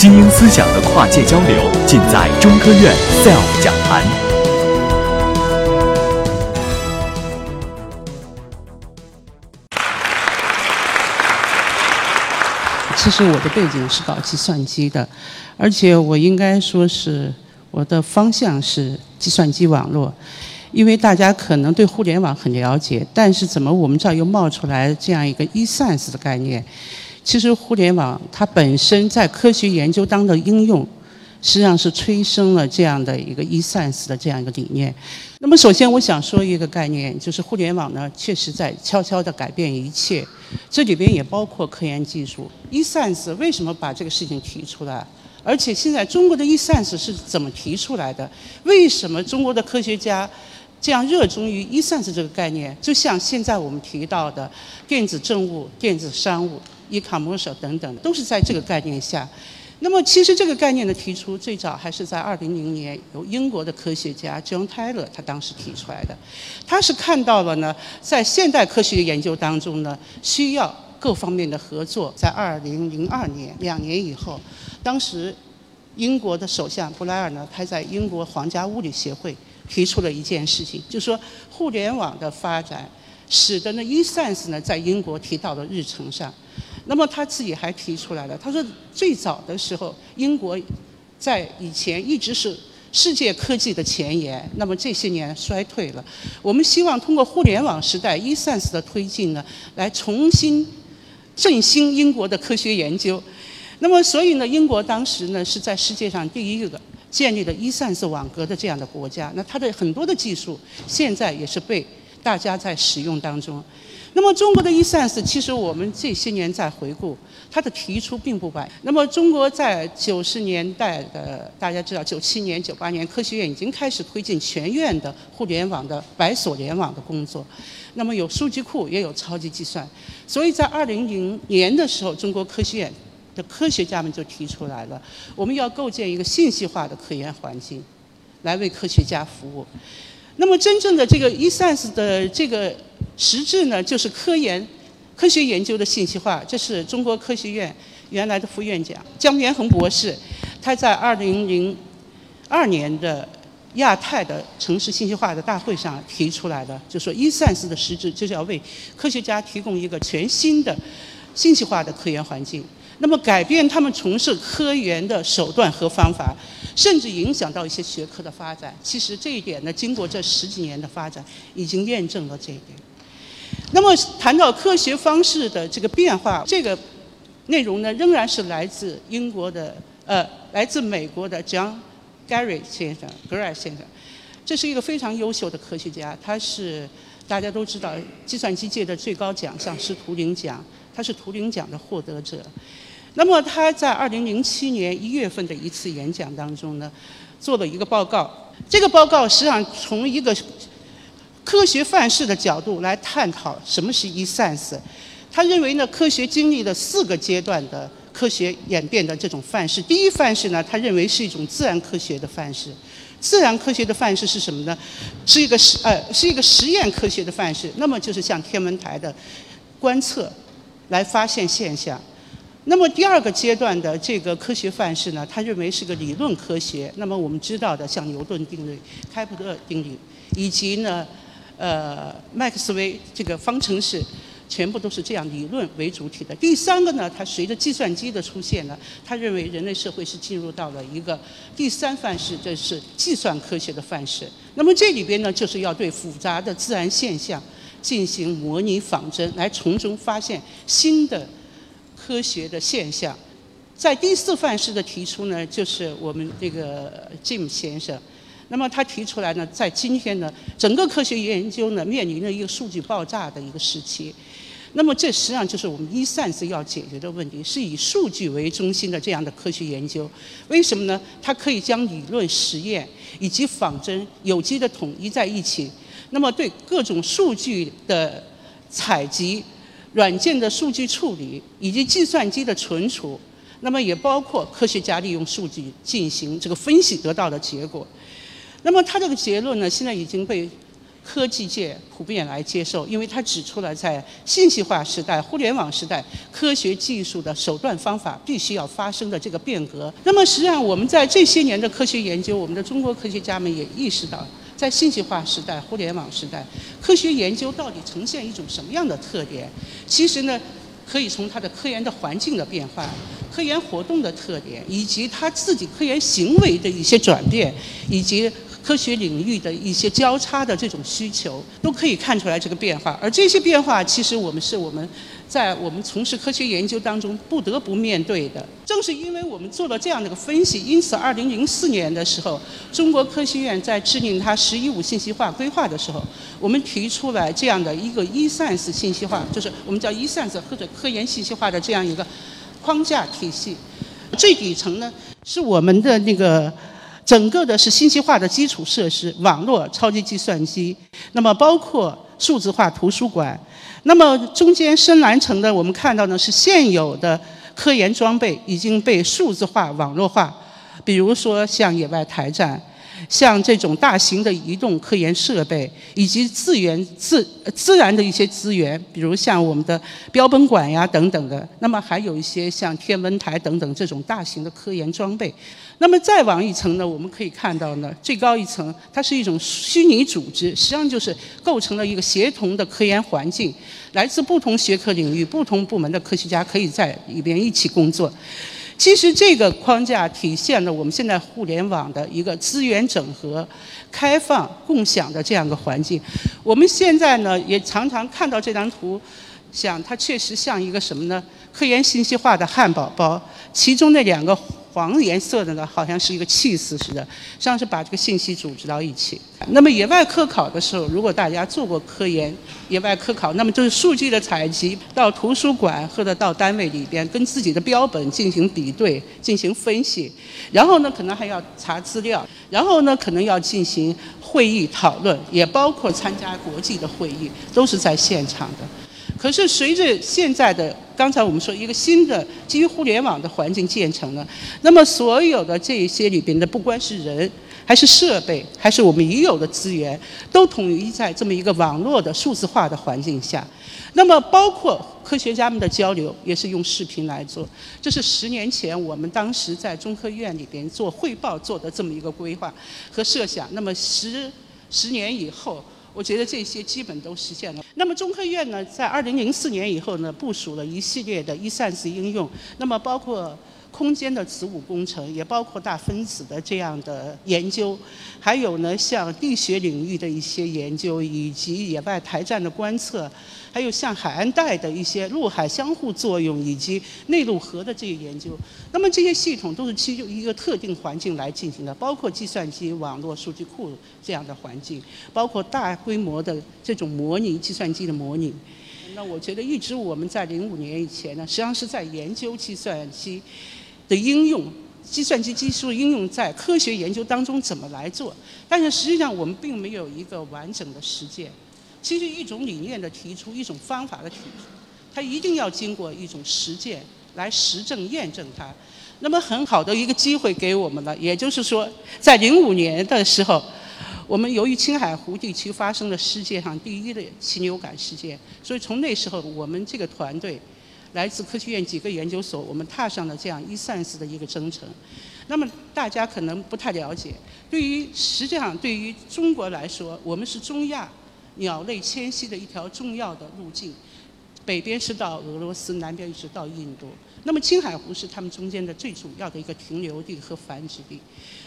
精英思想的跨界交流，尽在中科院 SELF 讲坛。其实我的背景是搞计算机的，而且我应该说是我的方向是计算机网络。因为大家可能对互联网很了解，但是怎么我们这儿又冒出来这样一个 e-science 的概念？其实互联网它本身在科学研究当中的应用，实际上是催生了这样的一个 e-science 的这样一个理念。那么首先我想说一个概念，就是互联网呢确实在悄悄地改变一切，这里边也包括科研技术。e-science 为什么把这个事情提出来？而且现在中国的 e-science 是怎么提出来的？为什么中国的科学家？这样热衷于 e-science 这个概念，就像现在我们提到的电子政务、电子商务、e-commerce 等等，都是在这个概念下。那么，其实这个概念的提出，最早还是在2000年由英国的科学家 John Taylor 他当时提出来的。他是看到了呢，在现代科学研究当中呢，需要各方面的合作。在2002年，两年以后，当时英国的首相布莱尔呢，他在英国皇家物理协会。提出了一件事情，就是说互联网的发展，使得呢 e-science 呢在英国提到了日程上。那么他自己还提出来了，他说最早的时候，英国在以前一直是世界科技的前沿，那么这些年衰退了。我们希望通过互联网时代 e-science 的推进呢，来重新振兴英国的科学研究。那么所以呢，英国当时呢是在世界上第一个。建立了 e-science 网格的这样的国家，那它的很多的技术现在也是被大家在使用当中。那么中国的 e-science 其实我们这些年在回顾，它的提出并不晚。那么中国在九十年代的大家知道，九七年、九八年科学院已经开始推进全院的互联网的百所联网的工作。那么有数据库，也有超级计算。所以在二零零年的时候，中国科学院。的科学家们就提出来了，我们要构建一个信息化的科研环境，来为科学家服务。那么，真正的这个 e-science 的这个实质呢，就是科研、科学研究的信息化。这是中国科学院原来的副院长姜元衡博士，他在二零零二年的亚太的城市信息化的大会上提出来的，就说 E-sense 的实质就是要为科学家提供一个全新的信息化的科研环境。那么改变他们从事科研的手段和方法，甚至影响到一些学科的发展。其实这一点呢，经过这十几年的发展，已经验证了这一点。那么谈到科学方式的这个变化，这个内容呢，仍然是来自英国的，呃，来自美国的 John Gary 先生，Gary 先生。这是一个非常优秀的科学家，他是大家都知道计算机界的最高奖项是图灵奖，他是图灵奖的获得者。那么他在二零零七年一月份的一次演讲当中呢，做了一个报告。这个报告实际上从一个科学范式的角度来探讨什么是 e-science。他认为呢，科学经历了四个阶段的科学演变的这种范式。第一范式呢，他认为是一种自然科学的范式。自然科学的范式是什么呢？是一个实呃是一个实验科学的范式。那么就是像天文台的观测来发现现象。那么第二个阶段的这个科学范式呢，他认为是个理论科学。那么我们知道的，像牛顿定律、开普勒定律，以及呢，呃，麦克斯韦这个方程式，全部都是这样理论为主体的。第三个呢，它随着计算机的出现呢，他认为人类社会是进入到了一个第三范式，这是计算科学的范式。那么这里边呢，就是要对复杂的自然现象进行模拟仿真，来从中发现新的。科学的现象，在第四范式的提出呢，就是我们这个 Jim 先生。那么他提出来呢，在今天呢，整个科学研究呢，面临着一个数据爆炸的一个时期。那么这实际上就是我们 e-science 要解决的问题，是以数据为中心的这样的科学研究。为什么呢？它可以将理论实验以及仿真有机的统一在一起。那么对各种数据的采集。软件的数据处理以及计算机的存储，那么也包括科学家利用数据进行这个分析得到的结果。那么他这个结论呢，现在已经被科技界普遍来接受，因为他指出了在信息化时代、互联网时代，科学技术的手段方法必须要发生的这个变革。那么，实际上我们在这些年的科学研究，我们的中国科学家们也意识到，在信息化时代、互联网时代，科学研究到底呈现一种什么样的特点？其实呢，可以从它的科研的环境的变化、科研活动的特点，以及它自己科研行为的一些转变，以及。科学领域的一些交叉的这种需求，都可以看出来这个变化。而这些变化，其实我们是我们在我们从事科学研究当中不得不面对的。正是因为我们做了这样的一个分析，因此2004年的时候，中国科学院在制定它“十一五”信息化规划的时候，我们提出来这样的一个 e-science 信息化，就是我们叫 e-science 或者科研信息化的这样一个框架体系。最底层呢，是我们的那个。整个的是信息化的基础设施，网络、超级计算机，那么包括数字化图书馆，那么中间深蓝层的我们看到呢是现有的科研装备已经被数字化、网络化，比如说像野外台站。像这种大型的移动科研设备，以及资源自自然的一些资源，比如像我们的标本馆呀等等的，那么还有一些像天文台等等这种大型的科研装备。那么再往一层呢，我们可以看到呢，最高一层它是一种虚拟组织，实际上就是构成了一个协同的科研环境，来自不同学科领域、不同部门的科学家可以在里边一起工作。其实这个框架体现了我们现在互联网的一个资源整合、开放、共享的这样一个环境。我们现在呢也常常看到这张图，想它确实像一个什么呢？科研信息化的汉堡包，其中那两个。黄颜色的呢，好像是一个气似似的，实际上是把这个信息组织到一起。那么野外科考的时候，如果大家做过科研，野外科考，那么就是数据的采集，到图书馆或者到单位里边，跟自己的标本进行比对、进行分析，然后呢，可能还要查资料，然后呢，可能要进行会议讨论，也包括参加国际的会议，都是在现场的。可是随着现在的刚才我们说一个新的基于互联网的环境建成了，那么所有的这一些里边的不管是人还是设备还是我们已有的资源，都统一在这么一个网络的数字化的环境下。那么包括科学家们的交流也是用视频来做，这是十年前我们当时在中科院里边做汇报做的这么一个规划和设想。那么十十年以后。我觉得这些基本都实现了。那么中科院呢，在二零零四年以后呢，部署了一系列的一站式应用，那么包括。空间的子午工程，也包括大分子的这样的研究，还有呢，像地学领域的一些研究，以及野外台站的观测，还有像海岸带的一些陆海相互作用以及内陆河的这些研究。那么这些系统都是基于一个特定环境来进行的，包括计算机、网络、数据库这样的环境，包括大规模的这种模拟计算机的模拟。那我觉得一直我们在零五年以前呢，实际上是在研究计算机。的应用，计算机技术应用在科学研究当中怎么来做？但是实际上我们并没有一个完整的实践。其实一种理念的提出，一种方法的提出，它一定要经过一种实践来实证验证它。那么很好的一个机会给我们了，也就是说，在零五年的时候，我们由于青海湖地区发生了世界上第一的禽流感事件，所以从那时候我们这个团队。来自科学院几个研究所，我们踏上了这样 e-science 的一个征程。那么大家可能不太了解，对于实际上对于中国来说，我们是中亚鸟类迁徙的一条重要的路径。北边是到俄罗斯，南边一直到印度。那么青海湖是它们中间的最主要的一个停留地和繁殖地。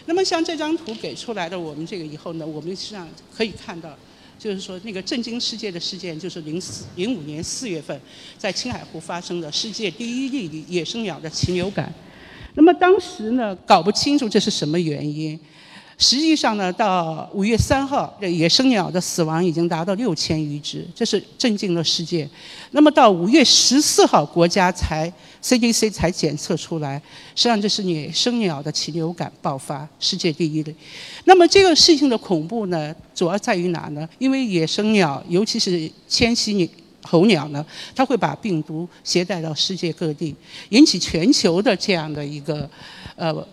那么像这张图给出来的我们这个以后呢，我们实际上可以看到。就是说，那个震惊世界的事件，就是零四零五年四月份，在青海湖发生的世界第一例野生鸟的禽流感。那么当时呢，搞不清楚这是什么原因。实际上呢，到五月三号，这野生鸟的死亡已经达到六千余只，这是震惊了世界。那么到五月十四号，国家才 CDC 才检测出来，实际上这是野生鸟的禽流感爆发，世界第一的。那么这个事情的恐怖呢，主要在于哪呢？因为野生鸟，尤其是迁徙鸟候鸟呢，它会把病毒携带到世界各地，引起全球的这样的一个呃。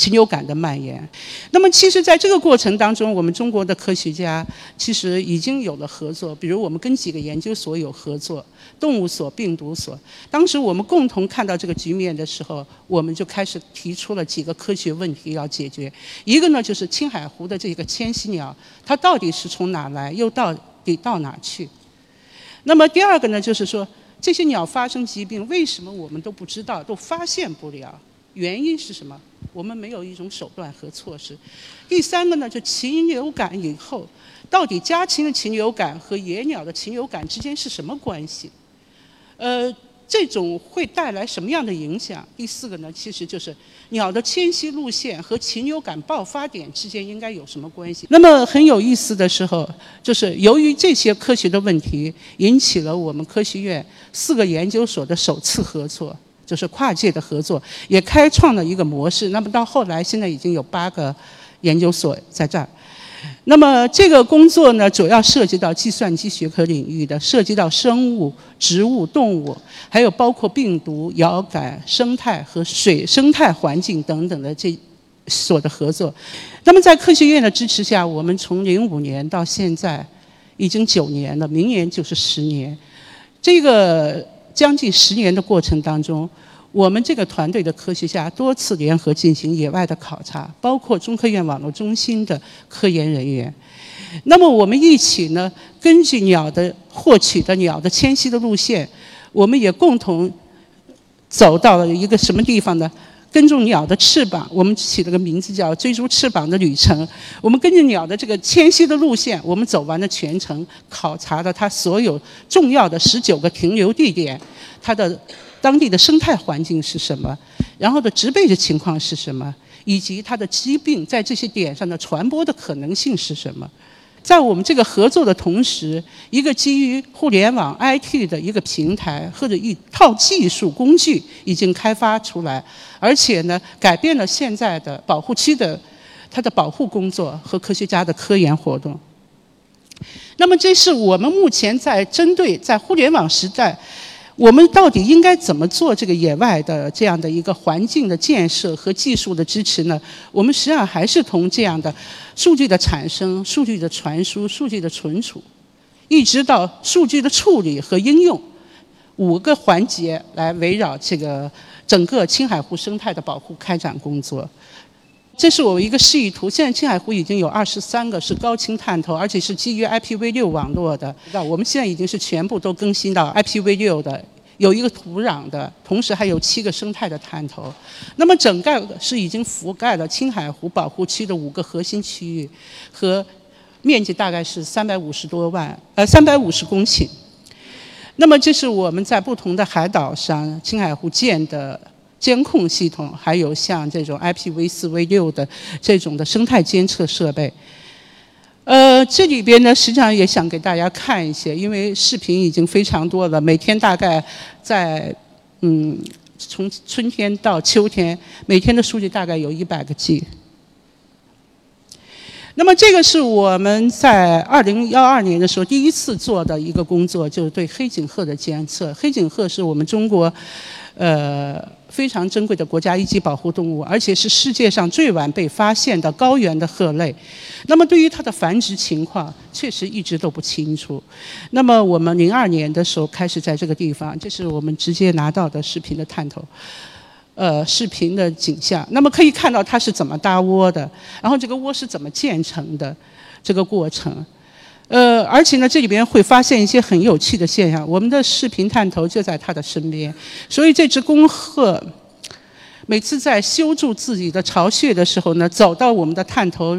禽流感的蔓延。那么，其实在这个过程当中，我们中国的科学家其实已经有了合作，比如我们跟几个研究所有合作，动物所、病毒所。当时我们共同看到这个局面的时候，我们就开始提出了几个科学问题要解决。一个呢，就是青海湖的这个迁徙鸟，它到底是从哪来，又到底到哪去？那么第二个呢，就是说这些鸟发生疾病，为什么我们都不知道，都发现不了？原因是什么？我们没有一种手段和措施。第三个呢，就禽流感以后，到底家禽的禽流感和野鸟的禽流感之间是什么关系？呃，这种会带来什么样的影响？第四个呢，其实就是鸟的迁徙路线和禽流感爆发点之间应该有什么关系？那么很有意思的时候，就是由于这些科学的问题，引起了我们科学院四个研究所的首次合作。就是跨界的合作，也开创了一个模式。那么到后来，现在已经有八个研究所在这儿。那么这个工作呢，主要涉及到计算机学科领域的，涉及到生物、植物、动物，还有包括病毒、遥感、生态和水生态环境等等的这所的合作。那么在科学院的支持下，我们从零五年到现在已经九年了，明年就是十年。这个。将近十年的过程当中，我们这个团队的科学家多次联合进行野外的考察，包括中科院网络中心的科研人员。那么我们一起呢，根据鸟的获取的鸟的迁徙的路线，我们也共同走到了一个什么地方呢？跟踪鸟的翅膀，我们起了个名字叫“追逐翅膀的旅程”。我们根据鸟的这个迁徙的路线，我们走完了全程，考察了它所有重要的十九个停留地点，它的当地的生态环境是什么，然后的植被的情况是什么，以及它的疾病在这些点上的传播的可能性是什么。在我们这个合作的同时，一个基于互联网 IT 的一个平台或者一套技术工具已经开发出来，而且呢，改变了现在的保护期的它的保护工作和科学家的科研活动。那么，这是我们目前在针对在互联网时代。我们到底应该怎么做这个野外的这样的一个环境的建设和技术的支持呢？我们实际上还是从这样的数据的产生、数据的传输、数据的存储，一直到数据的处理和应用五个环节来围绕这个整个青海湖生态的保护开展工作。这是我一个示意图。现在青海湖已经有二十三个是高清探头，而且是基于 IPv6 网络的。那我们现在已经是全部都更新到 IPv6 的，有一个土壤的，同时还有七个生态的探头。那么整个是已经覆盖了青海湖保护区的五个核心区域，和面积大概是三百五十多万，呃，三百五十公顷。那么这是我们在不同的海岛上青海湖建的。监控系统，还有像这种 IPv 四、V 六的这种的生态监测设备。呃，这里边呢，实际上也想给大家看一些，因为视频已经非常多了。每天大概在嗯，从春天到秋天，每天的数据大概有一百个 G。那么这个是我们在二零幺二年的时候第一次做的一个工作，就是对黑颈鹤的监测。黑颈鹤是我们中国，呃。非常珍贵的国家一级保护动物，而且是世界上最晚被发现的高原的鹤类。那么，对于它的繁殖情况，确实一直都不清楚。那么，我们零二年的时候开始在这个地方，这是我们直接拿到的视频的探头，呃，视频的景象。那么可以看到它是怎么搭窝的，然后这个窝是怎么建成的，这个过程。呃，而且呢，这里边会发现一些很有趣的现象。我们的视频探头就在它的身边，所以这只公鹤每次在修筑自己的巢穴的时候呢，走到我们的探头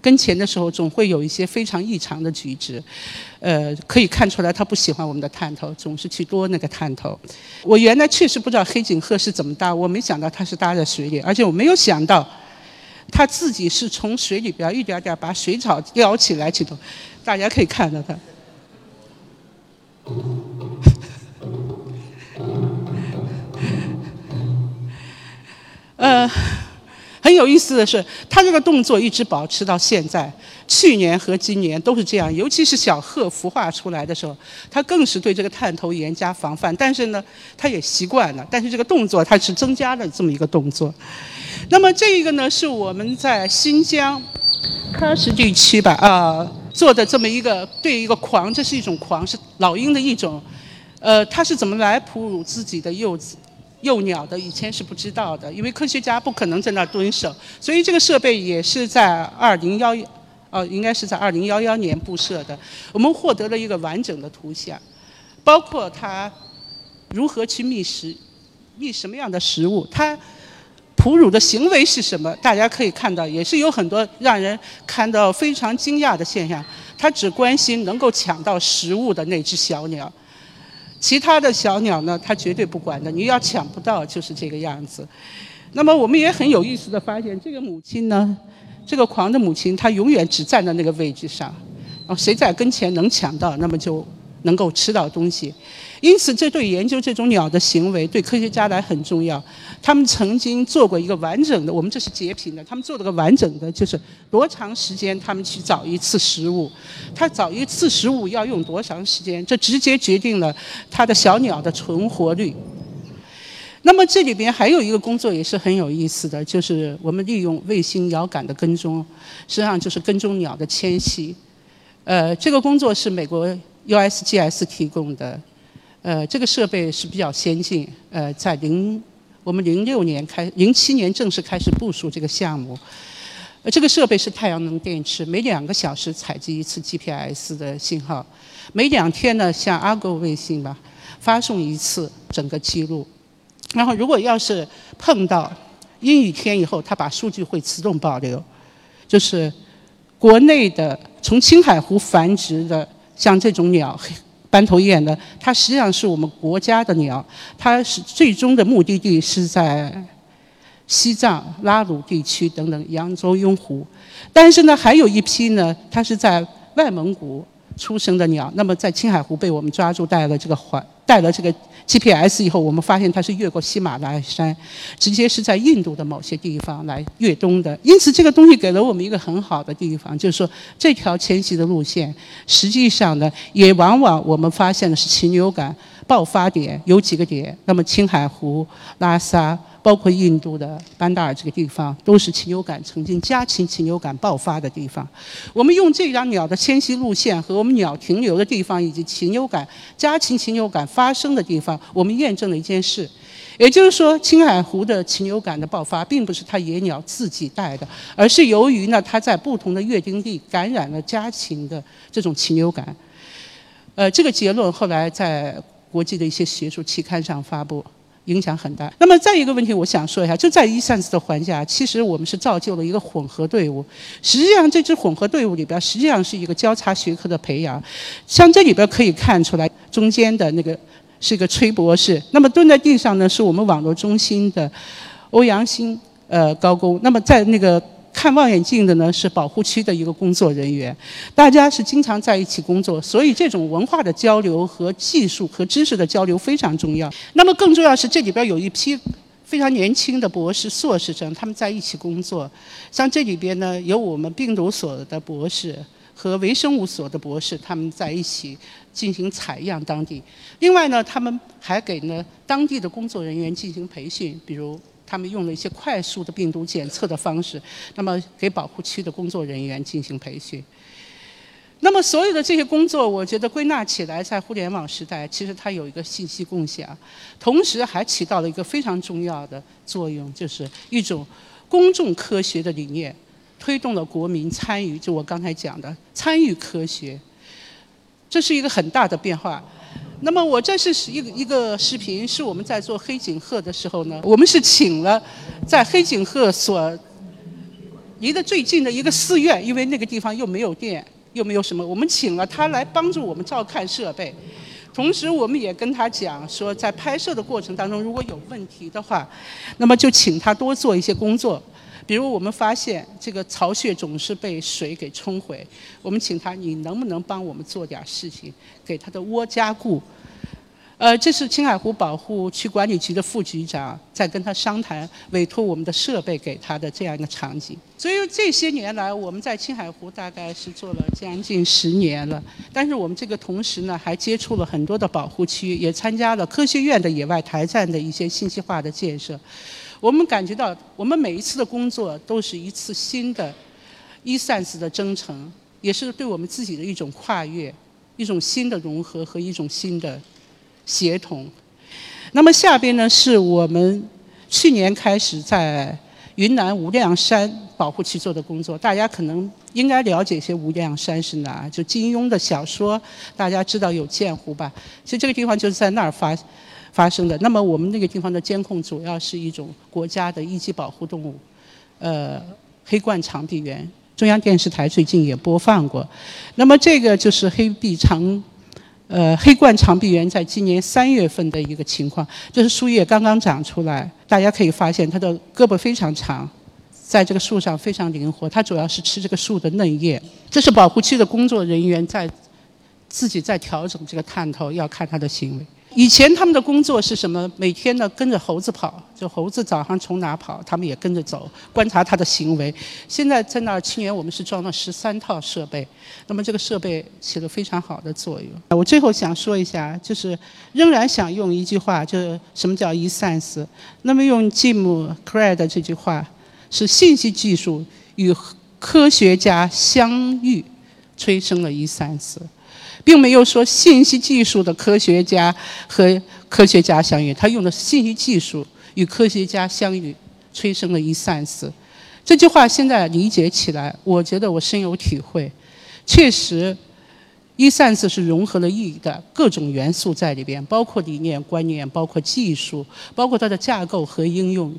跟前的时候，总会有一些非常异常的举止。呃，可以看出来它不喜欢我们的探头，总是去多那个探头。我原来确实不知道黑颈鹤是怎么搭，我没想到它是搭在水里，而且我没有想到它自己是从水里边一点点把水草叼起来去的。大家可以看到它，呃，很很有意思的是，他这个动作一直保持到现在，去年和今年都是这样。尤其是小鹤孵化出来的时候，他更是对这个探头严加防范。但是呢，他也习惯了。但是这个动作他是增加了这么一个动作。那么这一个呢，是我们在新疆喀什地区吧啊做的这么一个对一个狂，这是一种狂，是老鹰的一种。呃，它是怎么来哺乳自己的幼子？幼鸟的以前是不知道的，因为科学家不可能在那儿蹲守，所以这个设备也是在二零幺，哦，应该是在二零幺幺年布设的。我们获得了一个完整的图像，包括它如何去觅食，觅什么样的食物，它哺乳的行为是什么？大家可以看到，也是有很多让人看到非常惊讶的现象。它只关心能够抢到食物的那只小鸟。其他的小鸟呢，它绝对不管的。你要抢不到，就是这个样子。那么我们也很有意思的发现，这个母亲呢，这个狂的母亲，她永远只站在那个位置上，然后谁在跟前能抢到，那么就。能够吃到东西，因此这对研究这种鸟的行为对科学家来很重要。他们曾经做过一个完整的，我们这是截屏的，他们做了个完整的，就是多长时间他们去找一次食物，他找一次食物要用多长时间，这直接决定了它的小鸟的存活率。那么这里边还有一个工作也是很有意思的，就是我们利用卫星遥感的跟踪，实际上就是跟踪鸟的迁徙。呃，这个工作是美国。USGS 提供的，呃，这个设备是比较先进。呃，在零我们零六年开，零七年正式开始部署这个项目。呃，这个设备是太阳能电池，每两个小时采集一次 GPS 的信号，每两天呢向阿波卫星吧发送一次整个记录。然后如果要是碰到阴雨天以后，它把数据会自动保留。就是国内的从青海湖繁殖的。像这种鸟，斑头雁呢，它实际上是我们国家的鸟，它是最终的目的地是在西藏拉鲁地区等等扬州雍湖，但是呢，还有一批呢，它是在外蒙古出生的鸟，那么在青海湖被我们抓住带了这个环。带了这个 GPS 以后，我们发现它是越过喜马拉雅山，直接是在印度的某些地方来越冬的。因此，这个东西给了我们一个很好的地方，就是说这条迁徙的路线，实际上呢，也往往我们发现的是禽流感爆发点有几个点。那么青海湖、拉萨。包括印度的班达尔这个地方，都是禽流感曾经家禽禽流感爆发的地方。我们用这张鸟的迁徙路线和我们鸟停留的地方，以及禽流感家禽禽流感发生的地方，我们验证了一件事，也就是说，青海湖的禽流感的爆发，并不是它野鸟自己带的，而是由于呢，它在不同的月经地感染了家禽的这种禽流感。呃，这个结论后来在国际的一些学术期刊上发布。影响很大。那么再一个问题，我想说一下，就在一扇子的环下，其实我们是造就了一个混合队伍。实际上，这支混合队伍里边，实际上是一个交叉学科的培养。像这里边可以看出来，中间的那个是一个崔博士。那么蹲在地上呢，是我们网络中心的欧阳新呃高工。那么在那个。看望远镜的呢是保护区的一个工作人员，大家是经常在一起工作，所以这种文化的交流和技术和知识的交流非常重要。那么更重要是这里边有一批非常年轻的博士、硕士生，他们在一起工作。像这里边呢有我们病毒所的博士和微生物所的博士，他们在一起进行采样当地。另外呢，他们还给呢当地的工作人员进行培训，比如。他们用了一些快速的病毒检测的方式，那么给保护区的工作人员进行培训。那么所有的这些工作，我觉得归纳起来，在互联网时代，其实它有一个信息共享，同时还起到了一个非常重要的作用，就是一种公众科学的理念，推动了国民参与。就我刚才讲的，参与科学，这是一个很大的变化。那么我这是一个一个视频，是我们在做黑颈鹤的时候呢，我们是请了在黑颈鹤所离得最近的一个寺院，因为那个地方又没有电，又没有什么，我们请了他来帮助我们照看设备，同时我们也跟他讲说，在拍摄的过程当中如果有问题的话，那么就请他多做一些工作。比如我们发现这个巢穴总是被水给冲毁，我们请他，你能不能帮我们做点事情，给他的窝加固？呃，这是青海湖保护区管理局的副局长在跟他商谈委托我们的设备给他的这样一个场景。所以这些年来，我们在青海湖大概是做了将近十年了。但是我们这个同时呢，还接触了很多的保护区，也参加了科学院的野外台站的一些信息化的建设。我们感觉到，我们每一次的工作都是一次新的一次新的征程，也是对我们自己的一种跨越，一种新的融合和一种新的。协同。那么下边呢，是我们去年开始在云南无量山保护区做的工作。大家可能应该了解一些无量山是哪，就金庸的小说，大家知道有剑湖吧？其实这个地方就是在那儿发发生的。那么我们那个地方的监控主要是一种国家的一级保护动物，呃，黑冠长臂猿。中央电视台最近也播放过。那么这个就是黑臂长。呃，黑冠长臂猿在今年三月份的一个情况，就是树叶刚刚长出来，大家可以发现它的胳膊非常长，在这个树上非常灵活。它主要是吃这个树的嫩叶。这是保护区的工作人员在自己在调整这个探头，要看它的行为。以前他们的工作是什么？每天呢跟着猴子跑，就猴子早上从哪跑，他们也跟着走，观察它的行为。现在在那儿清源，我们是装了十三套设备，那么这个设备起了非常好的作用。我最后想说一下，就是仍然想用一句话，就是什么叫 e-sense？那么用 Jim Craig 这句话，是信息技术与科学家相遇，催生了 e-sense。并没有说信息技术的科学家和科学家相遇，他用的是信息技术与科学家相遇，催生了一 sense。这句话现在理解起来，我觉得我深有体会。确实，一 sense 是融合了意义的各种元素在里边，包括理念、观念，包括技术，包括它的架构和应用，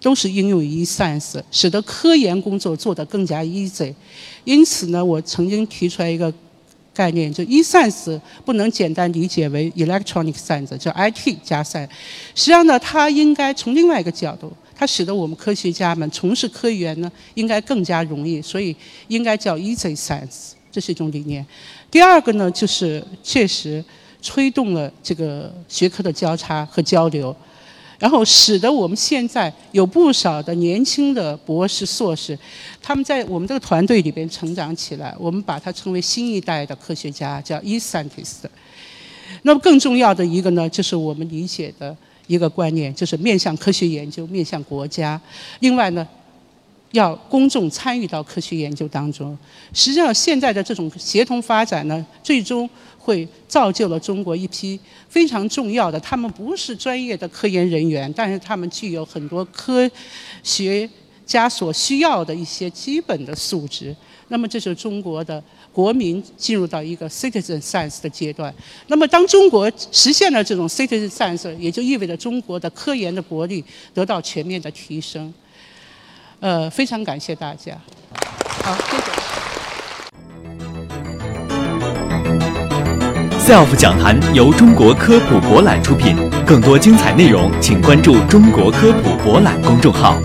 都是应用于一 sense，使得科研工作做得更加 easy。因此呢，我曾经提出来一个。概念就 e-sense 不能简单理解为 electronic sense，叫 IT 加 sense。实际上呢，它应该从另外一个角度，它使得我们科学家们从事科研呢，应该更加容易，所以应该叫 easy science，这是一种理念。第二个呢，就是确实推动了这个学科的交叉和交流。然后使得我们现在有不少的年轻的博士、硕士，他们在我们这个团队里边成长起来。我们把它称为新一代的科学家，叫 e-scientist。那么更重要的一个呢，就是我们理解的一个观念，就是面向科学研究，面向国家。另外呢，要公众参与到科学研究当中。实际上，现在的这种协同发展呢，最终。会造就了中国一批非常重要的，他们不是专业的科研人员，但是他们具有很多科学家所需要的一些基本的素质。那么，这是中国的国民进入到一个 citizen science 的阶段。那么，当中国实现了这种 citizen science，也就意味着中国的科研的国力得到全面的提升。呃，非常感谢大家。好，谢谢。SELF 讲坛由中国科普博览出品，更多精彩内容，请关注中国科普博览公众号。